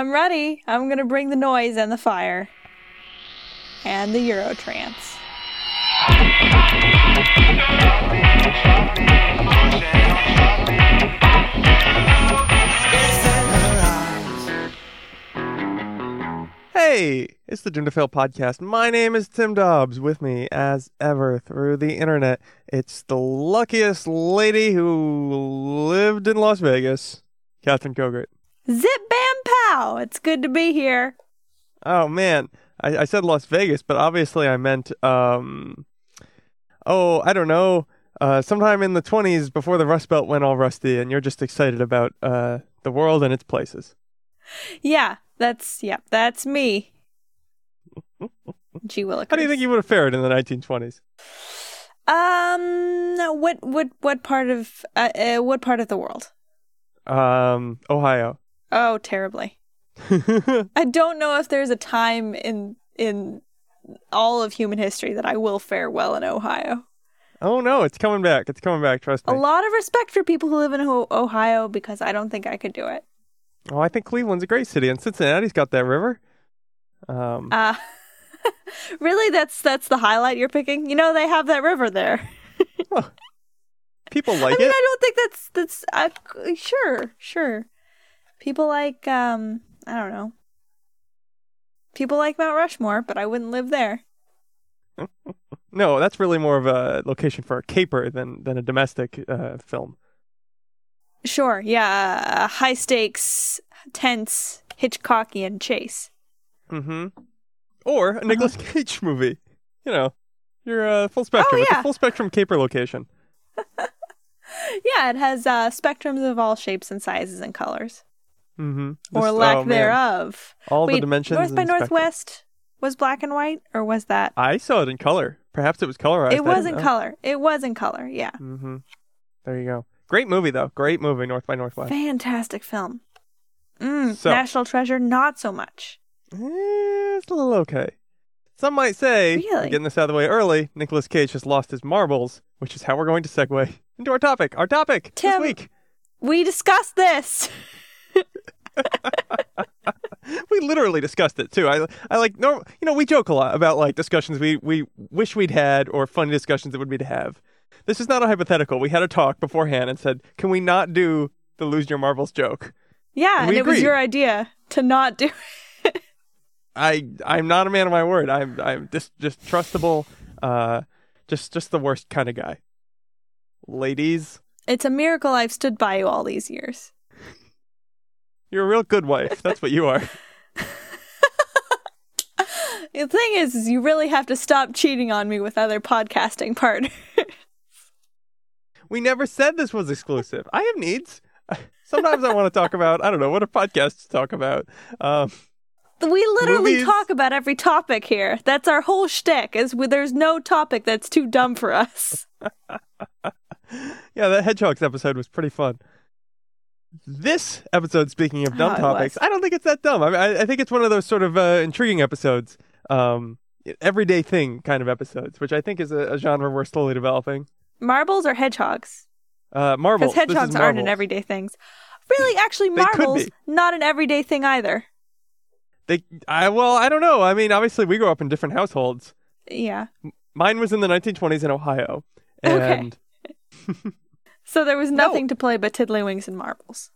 I'm ready. I'm gonna bring the noise and the fire. And the Eurotrance. Hey, it's the Doom to Fail podcast. My name is Tim Dobbs. With me, as ever, through the internet, it's the luckiest lady who lived in Las Vegas, Catherine Kogert. Zip bam pow! It's good to be here. Oh man, I, I said Las Vegas, but obviously I meant, um, oh, I don't know, uh, sometime in the 20s before the Rust Belt went all rusty, and you're just excited about uh, the world and its places. Yeah, that's yeah, that's me. Gee willikers. How do you think you would have fared in the 1920s? Um, what what what part of uh, uh, what part of the world? Um, Ohio. Oh, terribly. I don't know if there's a time in in all of human history that I will fare well in Ohio. Oh no, it's coming back. It's coming back. Trust me. A lot of respect for people who live in Ohio because I don't think I could do it. Oh, I think Cleveland's a great city, and Cincinnati's got that river. Um, Uh really that's that's the highlight you're picking? You know they have that river there. people like I mean, it. I don't think that's that's uh, sure, sure. People like um, I don't know. People like Mount Rushmore, but I wouldn't live there. No, that's really more of a location for a caper than than a domestic uh, film. Sure, yeah, uh, high stakes, tense, Hitchcockian chase. Mm-hmm. Or Uh-huh. a Nicolas Cage movie. You know, you're uh, full spectrum. It's Oh, yeah. a full spectrum caper location. Yeah, it has uh, spectrums of all shapes and sizes and colors, Mm-hmm. or lack thereof. All the dimensions. North by and spectrum. Northwest was black and white, or was that? I saw it in color. Perhaps it was colorized. It was in color. It was in color. Yeah, Mm-hmm. There you go. Great movie though. Great movie. North by Northwest. fantastic film. Mm, So- National Treasure, not so much. Eh, it's a little okay. Some might say, Really? getting this out of the way early, Nicolas Cage just lost his marbles, which is how we're going to segue into our topic. Our topic Tim. this week. We discussed this. We literally discussed it too. I, I like, no, you know, we joke a lot about like discussions we, we wish we'd had or funny discussions that would be to have. This is not a hypothetical. We had a talk beforehand and said, can we not do the lose your marbles joke? Yeah, And and it was your idea to not do I I'm not a man of my word. I'm I'm just just trustable, uh, just just the worst kind of guy. Ladies, It's a miracle I've stood by you all these years. You're a real good wife. That's what you are. The thing is, is you really have to stop cheating on me with other podcasting partners. We never said this was exclusive. I have needs. Sometimes I want to talk about I don't know what a podcast to talk about. Um, we literally Movies. talk about every topic here. That's our whole shtick. Is there's no topic that's too dumb for us. yeah, that hedgehogs episode was pretty fun. This episode, speaking of dumb Oh, topics. I don't think it's that dumb. I, I I think it's one of those sort of uh, intriguing episodes, um, everyday thing kind of episodes, which I think is a, a genre we're slowly developing. Marbles or hedgehogs? Uh, marbles. Because hedgehogs aren't an everyday things. Really, actually, marbles not an everyday thing either. They, I well, I don't know. I mean, obviously, we grew up in different households. Yeah. Mine was in the 1920s in Ohio, Okay. So there was No. nothing to play but tiddlywinks and marbles.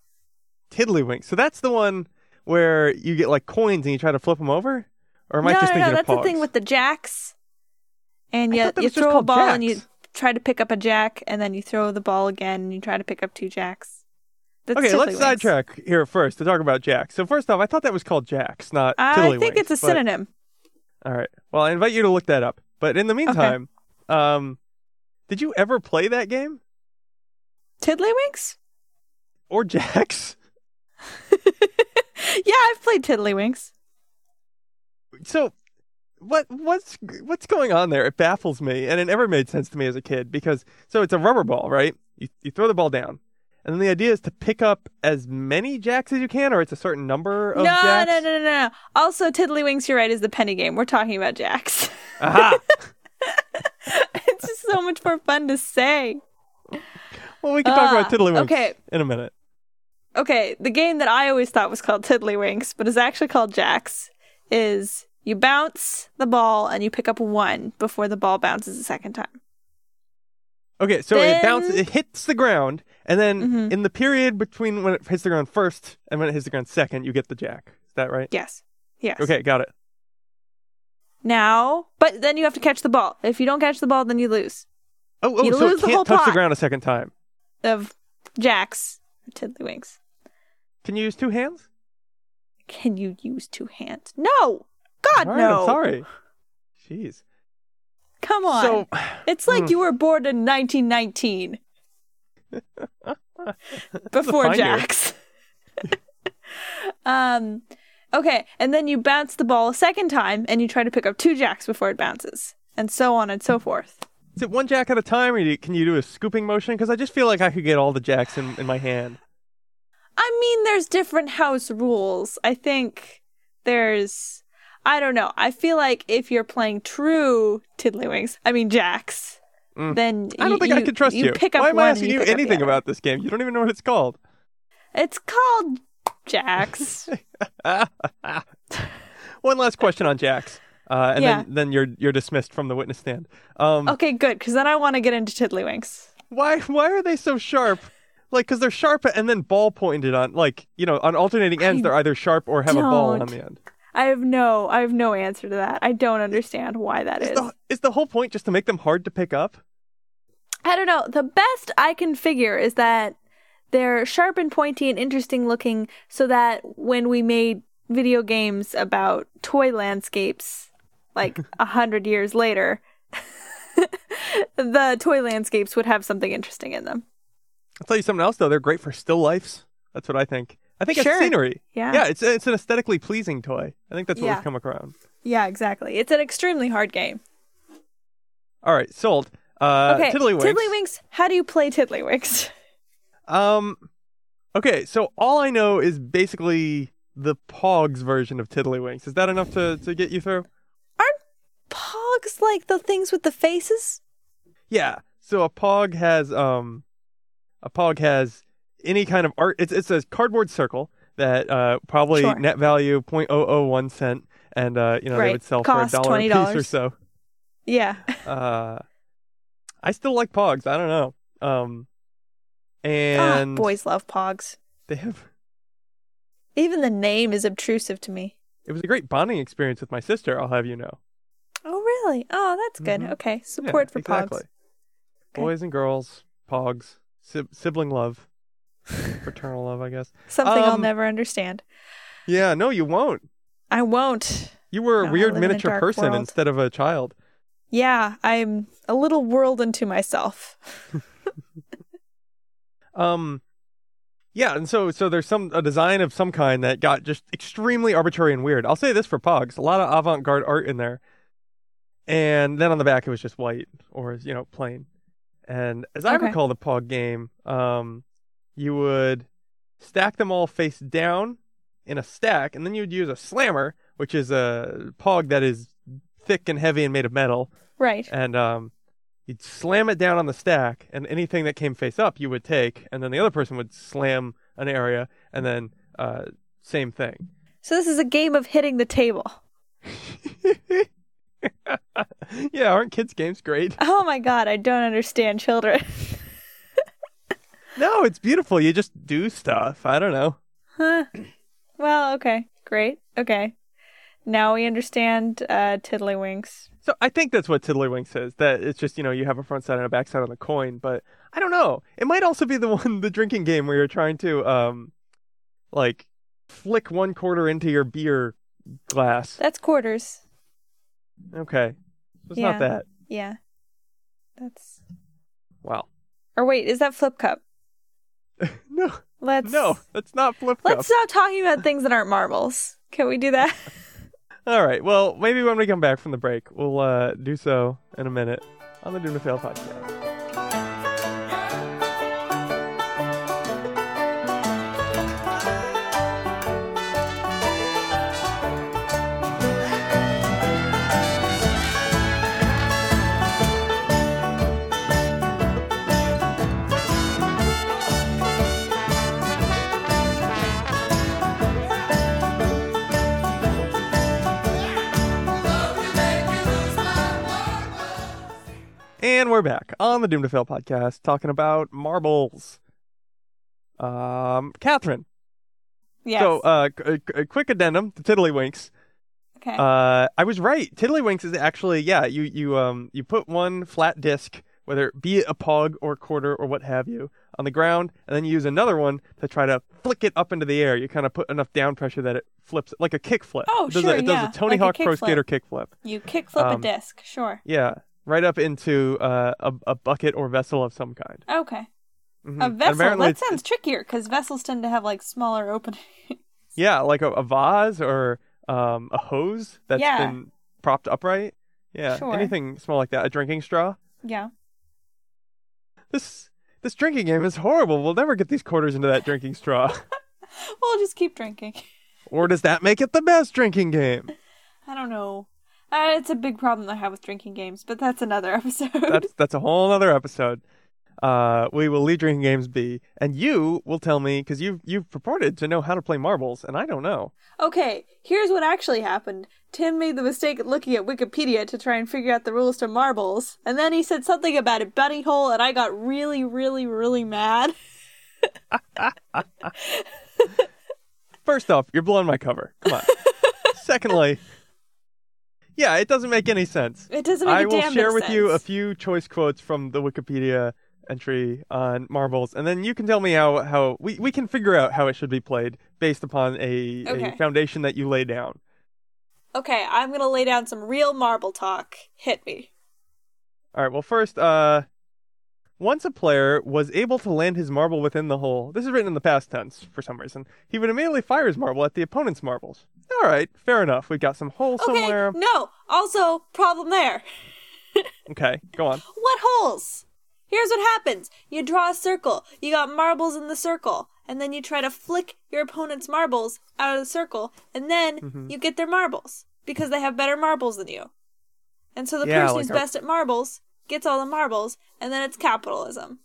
Tiddlywinks. So that's the one where you get like coins and you try to flip them over, or am I no, just no, thinking no, that's the thing with the jacks. And I you, you throw a ball and you try to pick up a jack, and then you throw the ball again and you try to pick up two jacks. That's Okay, let's sidetrack here first to talk about jacks. So first off, I thought that was called jacks, not I think it's a but- synonym. All right. Well, I invite you to look that up. But in the meantime, um, did you ever play that game Tiddlywinks? or jacks? yeah, I've played tiddlywinks. So, what what's what's going on there? It baffles me, and it never made sense to me as a kid because so it's a rubber ball, right? You you throw the ball down, and then the idea is to pick up as many jacks as you can, or it's a certain number of No, jacks. no, no, no, no. Also, tiddlywinks, you're right, is the penny game. We're talking about jacks. Aha! it's just so much more fun to say. Well, we can talk about Ah, tiddlywinks okay. in a minute. okay, the game that I always thought was called Tiddlywinks, but is actually called Jacks, is you bounce the ball and you pick up one before the ball bounces a second time. Okay, so Then- it bounces, it hits the ground, and then Mhm. in the period between when it hits the ground first and when it hits the ground second, you get the jack. Is that right? Yes. Yes. Okay, got it. Now, but then you have to catch the ball. If you don't catch the ball, then you lose. Oh, oh You so lose it the can't whole touch the ground a second time. Of Jacks or Tiddlywinks. Can you use two hands? Can you use two hands? No! God, right, no! I'm sorry. Jeez. Come on. So, it's like Hmm. you were born in 1919 before. Jacks. um, okay, and then you bounce the ball a second time, and you try to pick up two jacks before it bounces, and so on and so forth. Is it one jack at a time, or can you do a scooping motion? Because I just feel like I could get all the jacks in, in my hand. I mean, there's different house rules. I think there's. I don't know. I feel like if you're playing true Tiddlywinks, I mean Jacks, Mm. then I don't you, think I can trust you. Pick up Why am I asking you the anything about this game? You don't even know what it's called. It's called Jacks. One last question on jacks, uh, and Yeah. then, then you're you're dismissed from the witness stand. Um, okay, good, because then I want to get into Tiddlywinks. Why why are they so sharp? Like, because they're sharp and then ball pointed on, like you know, on alternating ends, I they're either sharp or have a ball on the end. I have no, I have no answer to that. I don't understand why that Is is. the, is the whole point just to make them hard to pick up? I don't know. The best I can figure is that they're sharp and pointy and interesting looking, so that when we made video games about toy landscapes, like a hundred years later, the toy landscapes would have something interesting in them. I'll tell you something else though. They're great for still lifes. That's what I think. I think Sure. it's scenery. Yeah. Yeah, it's it's an aesthetically pleasing toy. I think that's what Yeah. we've come around. Yeah, exactly. It's an extremely hard game. All right, sold. Uh, okay, Tiddlywinks. Tiddlywinks. How do you play Tiddlywinks? Um, okay, so all I know is basically the Pogs version of Tiddlywinks. Is that enough to, to get you through? Pogs like the things with the faces? Yeah. So a Pog has um, a Pog has any kind of art. It's it's a cardboard circle that uh probably Sure. net value 0.001 cent, and uh you know they would sell Cost for a dollar a piece or so. Yeah. Uh, I still like Pogs. I don't know. Um, Ah, and boys love Pogs. they have. Even the name is obtrusive to me. It was a great bonding experience with my sister. I'll have you know. Oh, really? Oh, that's good. Mhm. Okay. Yeah, Support for exactly. Pogs. Okay. Boys and girls, Pogs, sib- sibling love, fraternal love, I guess. Something I'll Um, never understand. Yeah, no, you won't. I won't. You were a No, weird in a miniature person world. instead of a child. Yeah, I'm a little world unto myself. Um, yeah, and so so there's some a design of some kind that got just extremely arbitrary and weird. I'll say this for Pogs, a lot of avant-garde art in there, and then on the back it was just white or you know plain. And as I Okay. recall the Pog game, um, you would stack them all face down in a stack, and then you'd use a slammer, which is a Pog that is thick and heavy and made of metal, Right. and um, you'd slam it down on the stack, and anything that came face up you would take, and then the other person would slam an area, and then uh, same thing. So this is a game of hitting the table. yeah, aren't kids' games great? Oh my god, I don't understand children. No, it's beautiful. You just do stuff. I don't know. huh. Well, okay. Great. Okay. Now we understand uh Tiddlywinks. So I think that's what Tiddlywinks is. That it's just you know you have a front side and a back side on the coin, but I don't know. It might also be the one the drinking game where you're trying to um, like flick one quarter into your beer glass. That's quarters. Okay, so it's Yeah. not that. Yeah. That's Wow. Or wait, is that flip cup? No, Let's no, that's not flip cup. Let's stop talking about things that aren't marbles. Can we do that? All right. Well, maybe when we come back from the break, we'll uh, do so in a minute on the Doom to Fail podcast. And we're back on the Doom to Fail podcast talking about marbles. Um, Catherine. Yes. So, uh, a, a quick addendum to Tiddlywinks. okay. Uh, I was right. Tiddlywinks is actually yeah. You you um you put one flat disc, whether it be a pog or quarter or what have you, on the ground, and then you use another one to try to flick it up into the air. You kind of put enough down pressure that it flips like a kick flip. Oh, it does sure, A, it yeah, does a Tony like Hawk Pro flip. Skater kick flip. you kick flip a um, disc. Sure. Yeah, right up into uh, a a bucket or vessel of some kind. Okay. Mhm. A vessel. apparently That sounds trickier because vessels tend to have like smaller openings. Yeah, like a, a vase or um, a hose that's Yeah. been propped upright. Yeah, Sure. anything small like that. A drinking straw. yeah. This this drinking game is horrible. We'll never get these quarters into that drinking straw. We'll just keep drinking. or does that make it the best drinking game? I don't know. Uh, it's a big problem I have with drinking games, but that's another episode. That's that's a whole other episode. Uh, we will leave drinking games be, and you will tell me because you've you've purported to know how to play marbles, and I don't know. Okay, here's what actually happened. Tim made the mistake of looking at Wikipedia to try and figure out the rules to marbles, and then he said something about a bunny hole, and I got really, really, really mad. First off, you're blowing my cover. Come on. Secondly, yeah, it doesn't make any sense. It doesn't make I will share with of you a few choice quotes from the Wikipedia entry on marbles, and then you can tell me how, how we, we can figure out how it should be played based upon a, Okay. a foundation that you lay down. Okay, I'm gonna lay down some real marble talk. Hit me. All right. Well, first, uh, once a player was able to land his marble within the hole. This is written in the past tense for some reason. He would immediately fire his marble at the opponent's marbles. All right, fair enough. We've got some hole Okay, somewhere. no. Also, problem there. Okay, go on. What holes? Here's what happens. You draw a circle. You got marbles in the circle. And then you try to flick your opponent's marbles out of the circle. And then Mhm. you get their marbles. Because they have better marbles than you. And so the Yeah, person like who's a- best at marbles gets all the marbles. And then it's capitalism.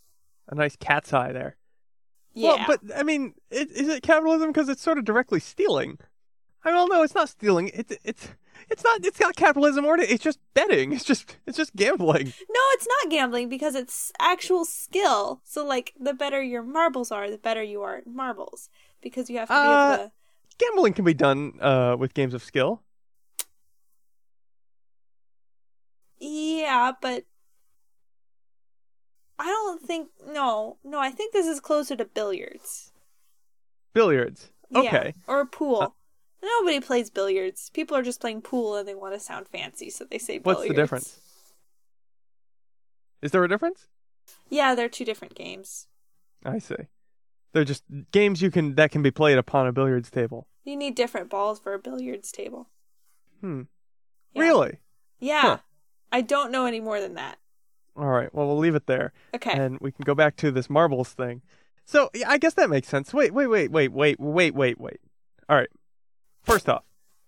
A nice cat's eye there. Yeah. Well, but I mean, it, is it capitalism because it's sort of directly stealing? I don't know. It's not stealing. It's it's it's not. It's not capitalism or it's just betting. It's just it's just gambling. No, it's not gambling because it's actual skill. So, like, the better your marbles are, the better you are at marbles. Because you have to be Uh, able to. Gambling can be done uh, with games of skill. Yeah, but I don't think no, no. I think this is closer to billiards. Billiards. Yeah, Okay. or pool. Uh, Nobody plays billiards. People are just playing pool and they want to sound fancy, so they say What's billiards. the difference? Is there a difference? Yeah, they're two different games. I see. They're just games you can that can be played upon a billiards table. You need different balls for a billiards table. Hmm. Yeah. Really? Yeah. Huh. I don't know any more than that. All right. Well, we'll leave it there. Okay. and we can go back to this marbles thing. So yeah, I guess that makes sense. Wait, wait, wait, wait, wait, wait, wait, wait. All right. First off,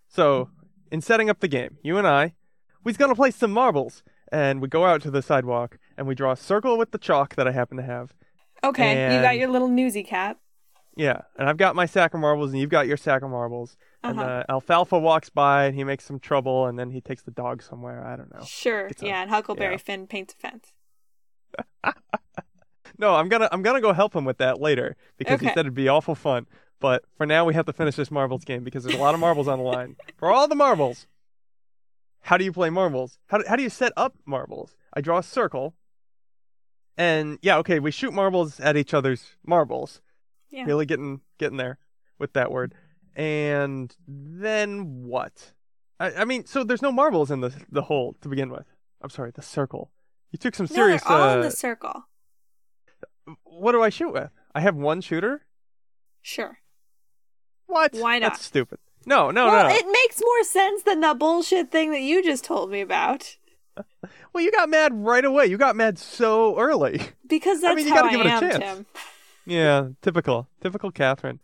so in setting up the game, you and I, we's gonna play some marbles, and we go out to the sidewalk and we draw a circle with the chalk that I happen to have. okay, you got your little newsy cat. Yeah, and I've got my sack of marbles, and you've got your sack of marbles. And Uh-huh. uh, Alfalfa walks by, and he makes some trouble, and then he takes the dog somewhere. I don't know. Sure. A- yeah, and Huckleberry yeah. Finn paints a fence. No, I'm gonna I'm gonna go help him with that later because he said it'd be awful fun. But for now, we have to finish this marbles game because there's a lot of marbles on the line. For all the marbles, how do you play marbles? How do, how do you set up marbles? I draw a circle, and yeah, okay, we shoot marbles at each other's marbles. Yeah. Really getting getting there with that word. And then what? I, I mean, so there's no marbles in the the hole to begin with. I'm sorry, the circle. You took some No, serious. they're all uh, in the circle. what do I shoot with? I have one shooter. Sure. What? Why not? That's stupid. No, no, well, no. it makes more sense than that bullshit thing that you just told me about. Well, you got mad right away. You got mad so early. Because I mean, you how gotta I give it a am, chance. Tim. yeah, typical, typical Catherine.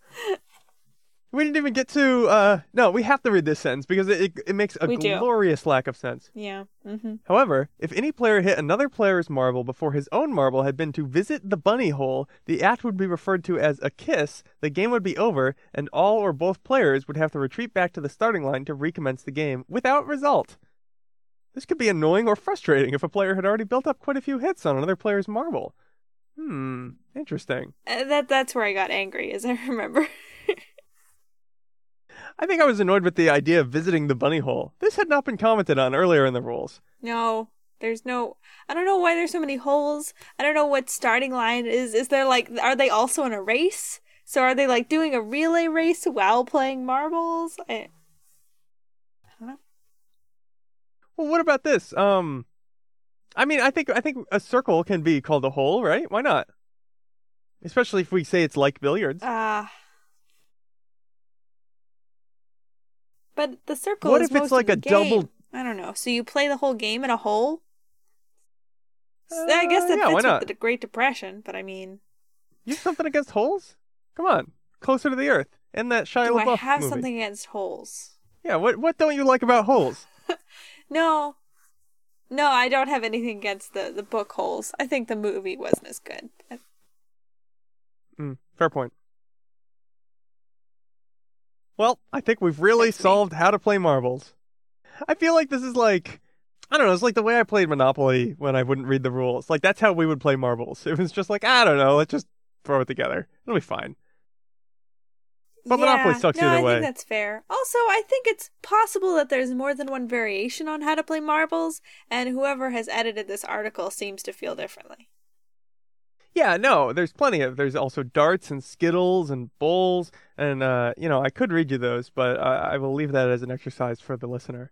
We didn't even get to. uh No, we have to read this sentence because it it, it makes a We do. glorious lack of sense. Yeah. Mm-hmm. However, if any player hit another player's marble before his own marble had been to visit the bunny hole, the act would be referred to as a kiss, the game would be over, and all or both players would have to retreat back to the starting line to recommence the game without result. This could be annoying or frustrating if a player had already built up quite a few hits on another player's marble. Hmm, interesting. Uh, that that's where I got angry, as I remember. I think I was annoyed with the idea of visiting the bunny hole. This had not been commented on earlier in the rules. no, there's no. I don't know why there's so many holes. I don't know what starting line is. Is there like? Are they also in a race? So are they like doing a relay race while playing marbles? I, I don't know. Well, what about this? Um, I mean, I think I think a circle can be called a hole, right? Why not? Especially if we say it's like billiards. Ah. But the circle What if it's like a the double- game. I don't know. So you play the whole game in a hole? i guess Uh, that yeah, fits with the Great Depression, but I mean, You have something against holes? Come on, closer to the earth. In that Shia do I have movie. something against holes? Yeah. What What don't you like about holes? No. No, I don't have anything against the, the book holes. I think the movie wasn't as good. Mm, fair point. Well, I think we've really That's me. solved how to play marbles. I feel like this is like I don't know, it's like the way I played Monopoly when I wouldn't read the rules. Like that's how we would play marbles. It was just like, I don't know, let's just throw it together. It'll be fine. But Monopoly sucks no, either I way. think that's fair. Also, I think it's possible that there's more than one variation on how to play marbles, and whoever has edited this article seems to feel differently. Yeah, no, there's plenty of. There's also darts and skittles and bowls, and uh, you know, I could read you those, but I, I will leave that as an exercise for the listener.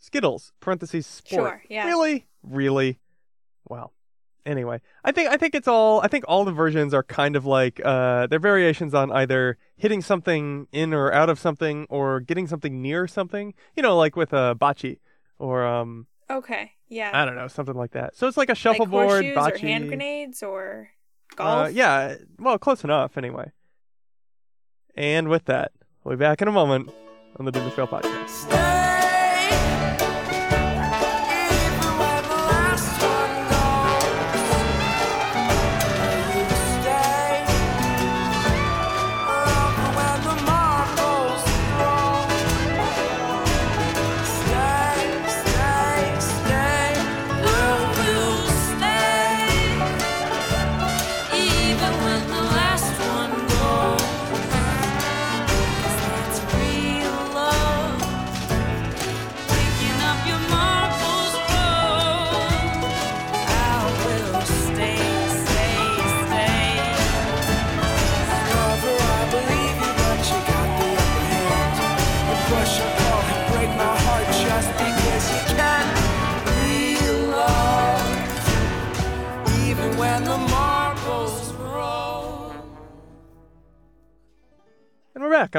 Skittles parentheses sport. Sure, yeah. Really, really. Well, anyway, I think I think it's all. I think all the versions are kind of like uh, they're variations on either hitting something in or out of something, or getting something near something. You know, like with a uh, bocce, or um, Okay, yeah. I don't know, something like that. So it's like a shuffleboard, horseshoes bocce. or hand grenades or Uh, golf. yeah, well, close enough anyway. And with that, we'll be back in a moment on the Doom to Fail podcast.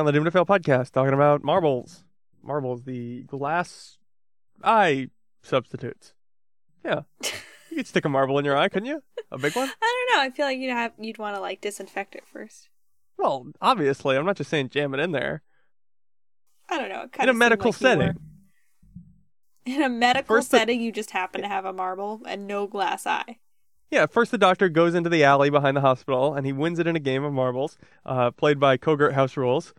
On the Doom to Fail podcast talking about marbles. Marbles, the glass eye substitutes. Yeah. You could stick a marble in your eye, couldn't you? A big one? I don't know. I feel like you'd have you'd want to like disinfect it first. Well, obviously. I'm not just saying jam it in there. I don't know. In a medical like setting. In a medical First the- setting, you just happen to have a marble and no glass eye. Yeah, first the doctor goes into the alley behind the hospital and he wins it in a game of marbles, uh, played by Kogert House Rules.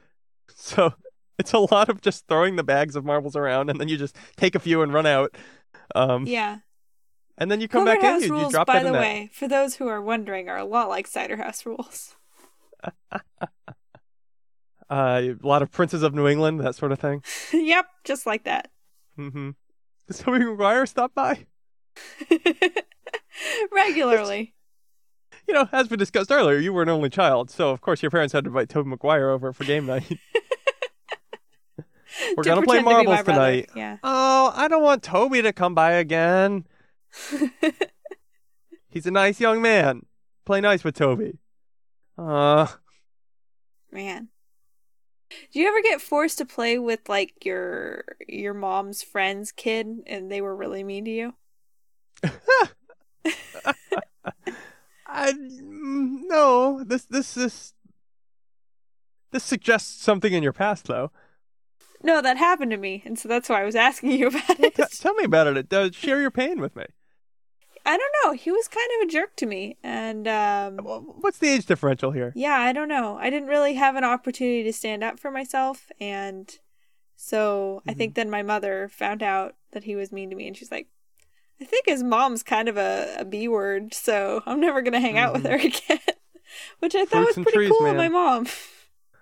So it's a lot of just throwing the bags of marbles around and then you just take a few and run out. Um, Yeah. And then you come Covert back House in, you, you rules, drop by the that. way, for those who are wondering, are a lot like Cider House rules. Uh, a lot of princes of New England, that sort of thing. yep, just like that. Mm-hmm. Does Tobey Maguire stop by? Regularly. You know, as we discussed earlier, you were an only child, so of course your parents had to invite Tobey Maguire over for game night. We're To gonna play pretend to marbles tonight. Yeah. Oh, I don't want Tobey to come by again. He's a nice young man. Play nice with Tobey. Uh, Man. Do you ever get forced to play with like your your mom's friend's kid and they were really mean to you? I mm, no. This this this this suggests something in your past, though. No, that happened to me, and so that's why I was asking you about T- it. tell me about it. Uh, share your pain with me. I don't know. He was kind of a jerk to me, and um, What's the age differential here? yeah, I don't know. I didn't really have an opportunity to stand up for myself, and So I Mm-hmm. think then my mother found out that he was mean to me, and she's like, "I think his mom's kind of a, a b word, so I'm never gonna hang out with her again." Which I thought Fruits was pretty trees, cool of my mom.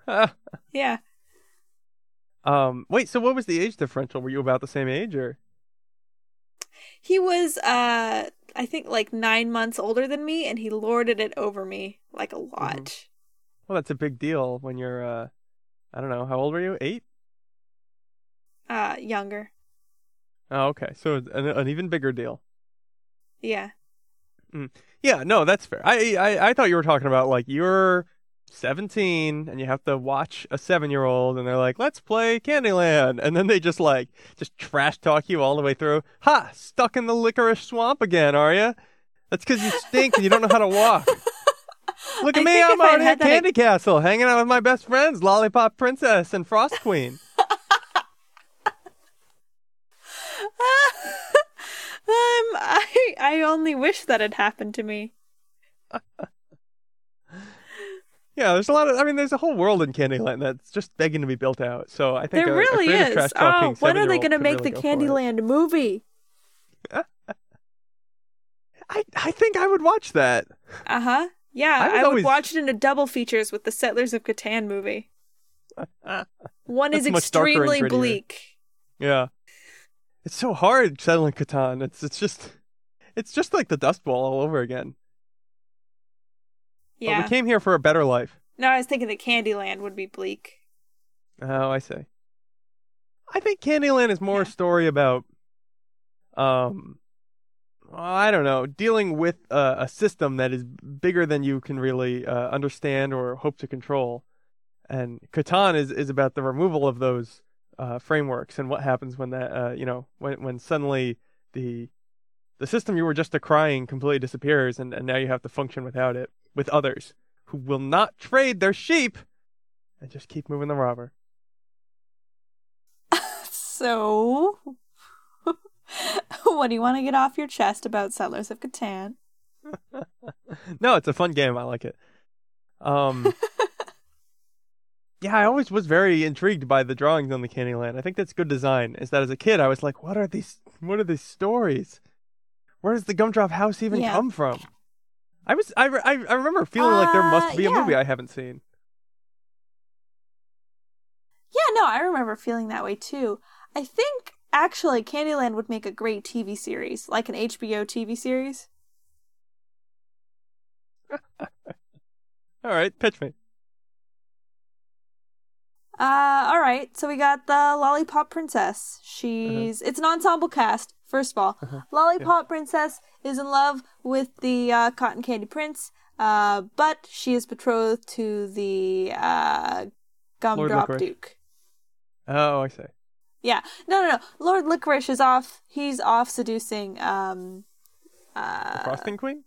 yeah, um, wait. So what was the age differential? Were you about the same age, or? he was uh I think like nine months older than me, and he lorded it over me like a lot. Well, that's a big deal when you're. uh I don't know. How old were you? Eight. Uh, younger. Oh, okay. So an, an even bigger deal. Yeah. Mm. Yeah, no, that's fair. I, I I thought you were talking about like you're 17 and you have to watch a seven year old and they're like, let's play Candyland, and then they just like just trash talk you all the way through. Ha! Stuck in the licorice swamp again, are you? That's because you stink and you don't know how to walk. Look at I me, I'm out at Candy Castle, hanging out with my best friends, Lollipop Princess and Frost Queen. um, I I only wish that had happened to me. Yeah, there's a lot of. I mean, there's a whole world in Candyland that's just begging to be built out. So I think There a, a really creative is. Oh, when are they going to make really the go for it. Candyland movie? I, I think I would watch that. Uh huh. Yeah, I I, would watch it in a double features with the Settlers of Catan movie. One is That's much darker and extremely bleak. Yeah. It's so hard settling Catan. It's it's just it's just like the Dust Bowl all over again. Yeah. But we came here for a better life. No, I was thinking that Candyland would be bleak. Oh, I see. I think Candyland is more Yeah. a story about um I don't know, dealing with uh, a system that is bigger than you can really uh, understand or hope to control. And Catan is, is about the removal of those uh, frameworks and what happens when that uh, you know when when suddenly the the system you were just decrying completely disappears and, and now you have to function without it with others who will not trade their sheep and just keep moving the robber. So, what do you want to get off your chest about Settlers of Catan? no, it's a fun game. I like it. Um, yeah, I always was very intrigued by the drawings on the Candyland. I think that's good design. Is that as a kid, I was like, what are these? What are these stories? Where does the Gumdrop House even Yeah. come from? I was, I, I, I remember feeling like there must Uh, be a movie I haven't seen. Yeah, no, I remember feeling that way too. I think actually Candyland would make a great TV series, like an HBO TV series. All right, pitch me. Uh, all right. So we got the Lollipop Princess. She's it's an ensemble cast. First of all, Lollipop Princess is in love with the uh, Cotton Candy Prince, uh, but she is betrothed to the uh, Gumdrop Duke. Oh, I see. Yeah, no, no, no. Lord Licorice is off. He's off seducing. Um, The uh, Frosting Queen.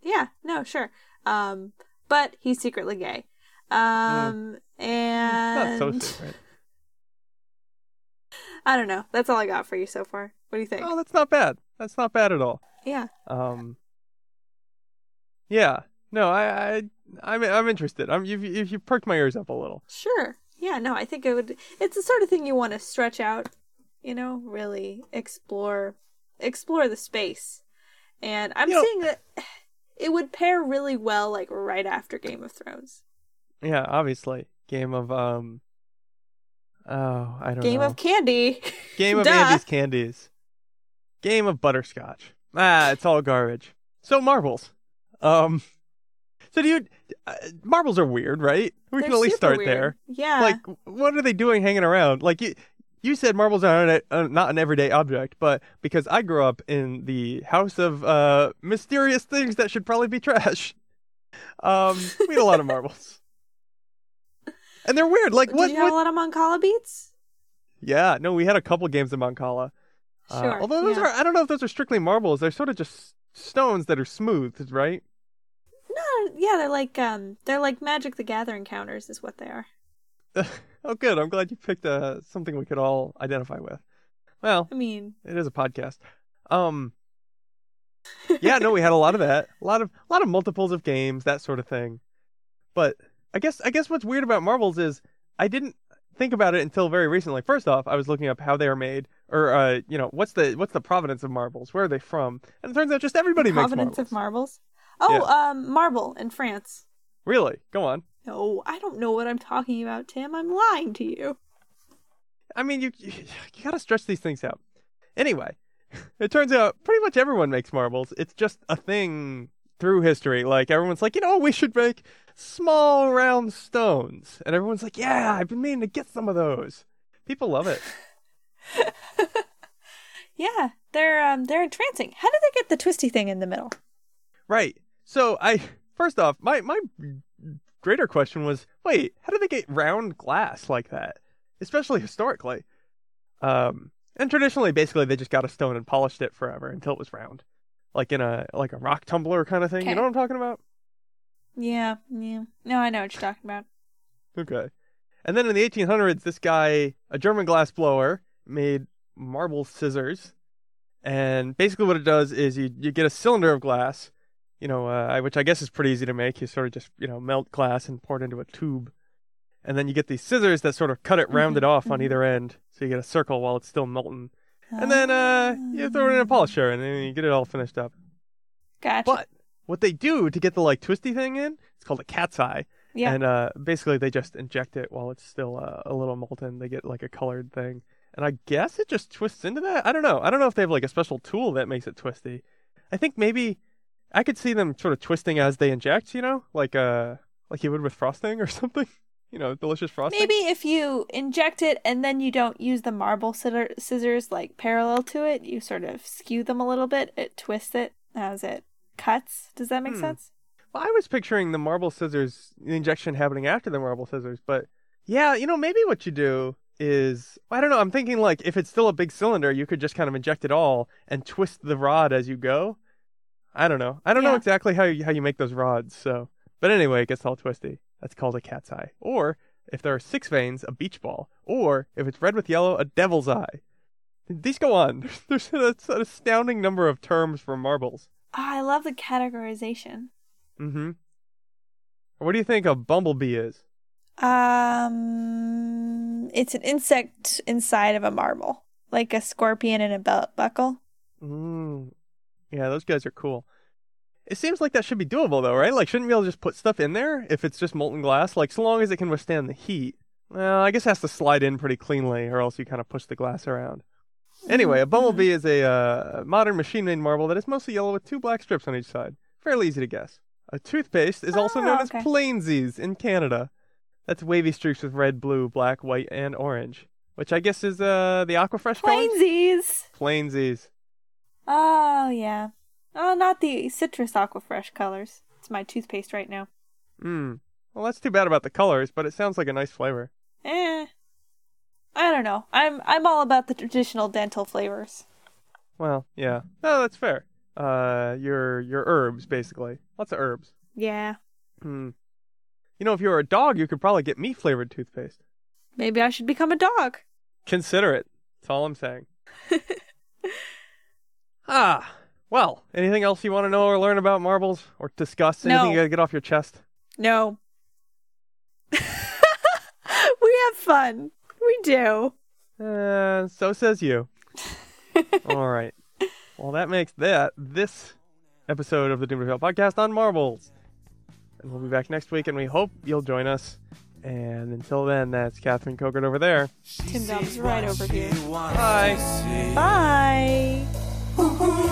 yeah, no, sure. Um, but he's secretly gay. Um, Not and so soon, right? I don't know. That's all I got for you so far. What do you think? Oh, that's not bad. That's not bad at all. yeah. Um. Yeah. No, I, I, I'm, I'm interested. I'm, you've, you've, you've perked my ears up a little. Sure. Yeah, no, I think it would it's the sort of thing you want to stretch out, you know, really explore explore the space. And I'm You know- seeing that it would pair really well like right after Game of Thrones. Yeah, obviously. Game of um. Oh, I don't Game know. of Candy. Game of. Andy's candies. Game of butterscotch. Ah, it's all garbage. So marbles. Um. So do you? Uh, marbles are weird, right? We can They're at least start weird. there. Yeah. Like, what are they doing hanging around? Like you. You said marbles are an, uh, not an everyday object, but because I grew up in the house of uh, mysterious things that should probably be trash, um, we had a lot of marbles, and they're weird. Like Did what? you have what a lot of Mancala beats? yeah, no, we had a couple games of Mancala. Uh, although those yeah. are, I don't know if those are strictly marbles. They're sort of just stones that are smooth, right? No, yeah, they're like um they're like Magic the Gathering counters is what they are. oh, good. I'm glad you picked uh, something we could all identify with. Well, I mean, it is a podcast. Um, yeah, no, we had a lot of that. A lot of, a lot of multiples of games, that sort of thing. But I guess, I guess what's weird about marbles is I didn't. think about it until very recently. First off, I was looking up how they are made, or uh, you know, what's the what's the provenance of marbles? Where are they from? And it turns out just everybody makes marbles. Provenance marbles. of marbles. Oh, um, marble in France. really? Go on. No, I don't know what I'm talking about, Tim. I'm lying to you. I mean, you you gotta stretch these things out. Anyway, it turns out pretty much everyone makes marbles. It's just a thing through history. Like everyone's like, you know, we should make small round stones, and everyone's like, yeah, I've been meaning to get some of those. People love it. Yeah, they're um they're entrancing. How did they get the twisty thing in the middle? Right. So I first off, my my greater question was, wait, how did they get round glass like that? Especially historically. Um and traditionally basically they just got a stone and polished it forever until it was round. Like in a like a rock tumbler kind of thing. You know what I'm talking about? Yeah, yeah. No, I know what you're talking about. Okay. And then in the 1800s, this guy, a German glass blower, made marble scissors. And basically, what it does is you, you get a cylinder of glass, you know, uh, which I guess is pretty easy to make. You sort of just, you know, melt glass and pour it into a tube. And then you get these scissors that sort of cut it rounded Mhm, off on mhm. either end. So you get a circle while it's still molten. And then uh, you throw it in a polisher and then you get it all finished up. Gotcha. But what they do to get the like twisty thing in, it's called a cat's eye. yeah. And uh, basically, they just inject it while it's still uh, a little molten. They get like a colored thing, and I guess it just twists into that. I don't know. I don't know if they have like a special tool that makes it twisty. I think maybe I could see them sort of twisting as they inject. You know, like uh, like you would with frosting or something. You know, delicious frosting. Maybe if you inject it and then you don't use the marble scissors like parallel to it, you sort of skew them a little bit. It twists it as it cuts. Does that make Hmm. sense? Well, I was picturing the marble scissors, the injection happening after the marble scissors, but yeah, you know, maybe what you do is I don't know. I'm thinking like if it's still a big cylinder, you could just kind of inject it all and twist the rod as you go. I don't know. I don't know exactly how you, how you make those rods. So, but anyway, it gets all twisty. That's called a cat's eye. Or if there are six veins, a beach ball. Or if it's red with yellow, a devil's eye. These go on. There's an an astounding number of terms for marbles. Ah, I love the categorization. Mm-hmm. What do you think a bumblebee is? Um, it's an insect inside of a marble, like a scorpion in a belt buckle. Mm. Yeah, those guys are cool. It seems like that should be doable though, right? Like shouldn't we be able to just put stuff in there if it's just molten glass? Like so long as it can withstand the heat. Well, I guess it has to slide in pretty cleanly or else you kind of push the glass around. Anyway, a bumblebee is a uh, modern machine-made marble that is mostly yellow with two black strips on each side. Fairly easy to guess. A toothpaste is also Oh, known as okay. plainsies in Canada. That's wavy streaks with red, blue, black, white, and orange, which I guess is uh, the Aquafresh colors? Plainsies. Plainsies. Oh yeah. Oh, not the citrus aquafresh colors. It's my toothpaste right now. Hmm. Well, that's too bad about the colors, but it sounds like a nice flavor. Eh. I don't know. I'm I'm all about the traditional dental flavors. Well, yeah. No, that's fair. Uh, your your herbs basically. Lots of herbs. Yeah. Hmm. You know, if you were a dog, you could probably get me flavored toothpaste. Maybe I should become a dog. Consider it. That's all I'm saying. ah. Well, anything else you want to know or learn about marbles or discuss? Anything No. you gotta get off your chest? No. we have fun. We do. Uh, so says you. All right. Well, that makes that this episode of the Doom Reveal podcast on marbles. And we'll be back next week, and we hope you'll join us. And until then, that's Catherine Kogert over there. Tim Dobbs right over here. Bye. Bye. Bye.